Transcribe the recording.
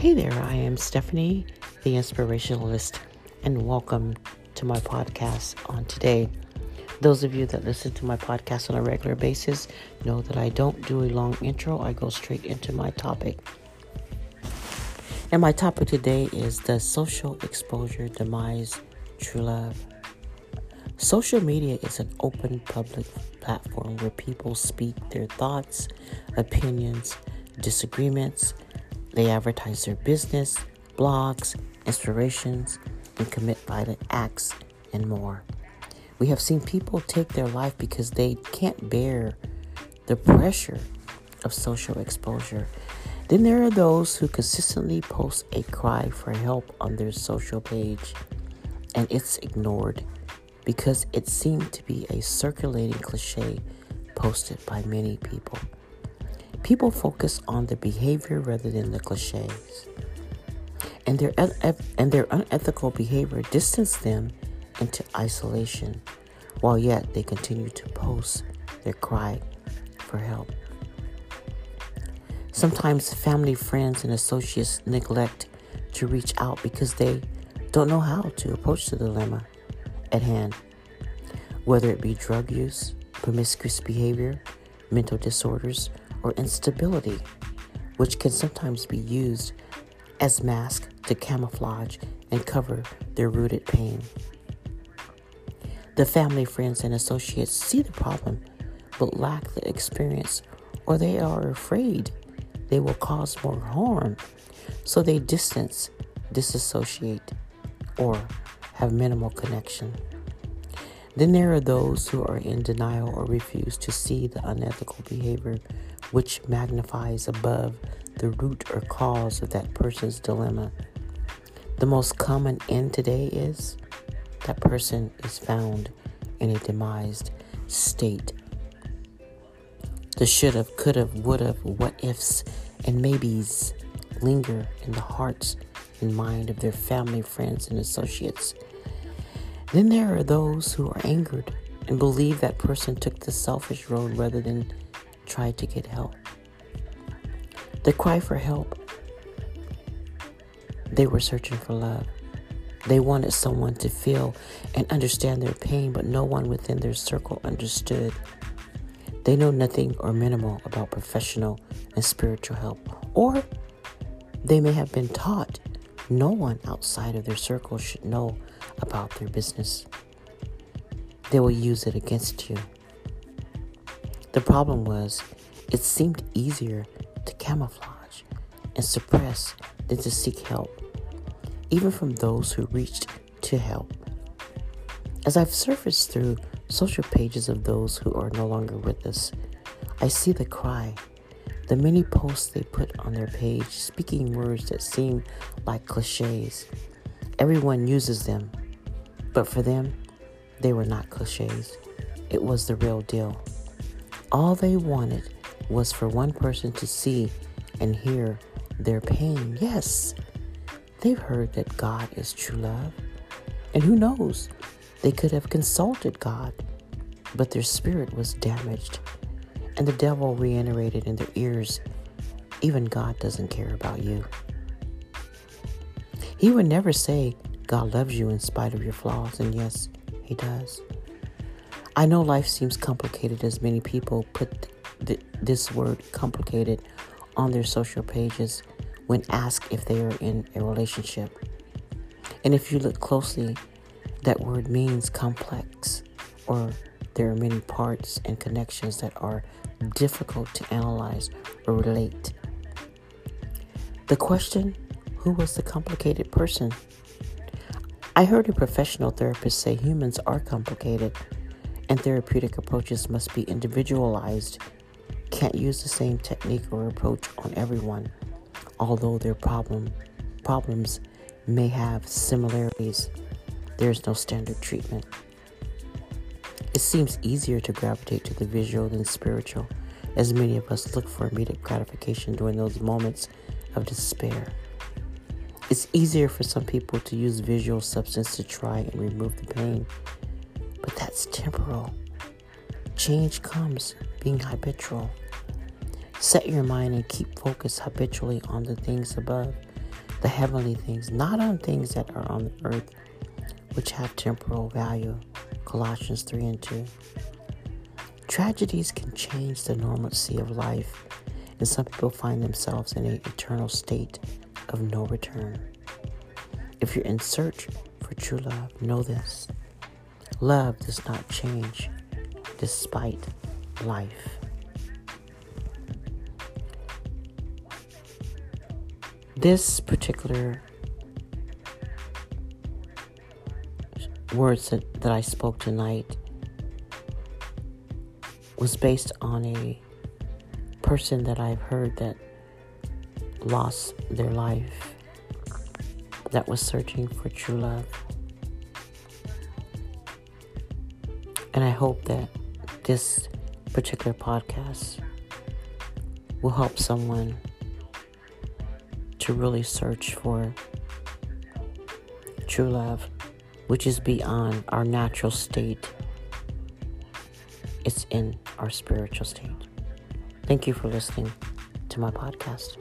Hey there, I am Stephanie, the inspirationalist, and welcome to my podcast on today. Those of you that listen to my podcast on a regular basis know that I don't do a long intro, I go straight into my topic. And my topic today is the social exposure demise true love. Social media is an open public platform where people speak their thoughts, opinions, disagreements, they advertise their business, blogs, inspirations, and commit violent acts and more. We have seen people take their life because they can't bear the pressure of social exposure. Then there are those who consistently post a cry for help on their social page and it's ignored because it seemed to be a circulating cliche posted by many people. People focus on the behavior rather than the cliches. And their, and their unethical behavior distance them into isolation, while yet they continue to post their cry for help. Sometimes family, friends, and associates neglect to reach out because they don't know how to approach the dilemma at hand, whether it be drug use, promiscuous behavior, mental disorders, or instability, which can sometimes be used as mask to camouflage and cover their rooted pain. The family, friends, and associates see the problem but lack the experience, or they are afraid they will cause more harm, so they distance, disassociate, or have minimal connection. Then there are those who are in denial or refuse to see the unethical behavior which magnifies above the root or cause of that person's dilemma. The most common end today is that person is found in a demised state. The should have, could have, would have, what ifs, and maybes linger in the hearts and mind of their family, friends, and associates. Then there are those who are angered and believe that person took the selfish road rather than try to get help. They cry for help. They were searching for love. They wanted someone to feel and understand their pain, but no one within their circle understood. They know nothing or minimal about professional and spiritual help, or they may have been taught no one outside of their circle should know about their business. They will use it against you. The problem was, it seemed easier to camouflage and suppress than to seek help, even from those who reached to help. As I've surfaced through social pages of those who are no longer with us, I see the cry, the many posts they put on their page speaking words that seem like cliches. Everyone uses them, but for them, they were not cliches. It was the real deal. All they wanted was for one person to see and hear their pain. Yes, they've heard that God is true love. And who knows, they could have consulted God, but their spirit was damaged. And the devil reiterated in their ears, even God doesn't care about you. He would never say, God loves you in spite of your flaws, and yes, He does. I know life seems complicated as many people put th- this word complicated on their social pages when asked if they are in a relationship. And if you look closely, that word means complex or there are many parts and connections that are difficult to analyze or relate. The question who was the complicated person? I heard a professional therapist say humans are complicated and therapeutic approaches must be individualized. Can't use the same technique or approach on everyone, although their problem problems may have similarities. There's no standard treatment. It seems easier to gravitate to the visual than spiritual, as many of us look for immediate gratification during those moments of despair. It's easier for some people to use visual substance to try and remove the pain but that's temporal. Change comes being habitual. Set your mind and keep focus habitually on the things above the heavenly things, not on things that are on the earth, which have temporal value. Colossians 3 and 2. Tragedies can change the normalcy of life, and some people find themselves in an eternal state of no return. If you're in search for true love, know this love does not change despite life. This particular words that, that I spoke tonight was based on a person that I've heard that lost their life, that was searching for true love. And I hope that this particular podcast will help someone to really search for true love, which is beyond our natural state. It's in our spiritual state. Thank you for listening to my podcast.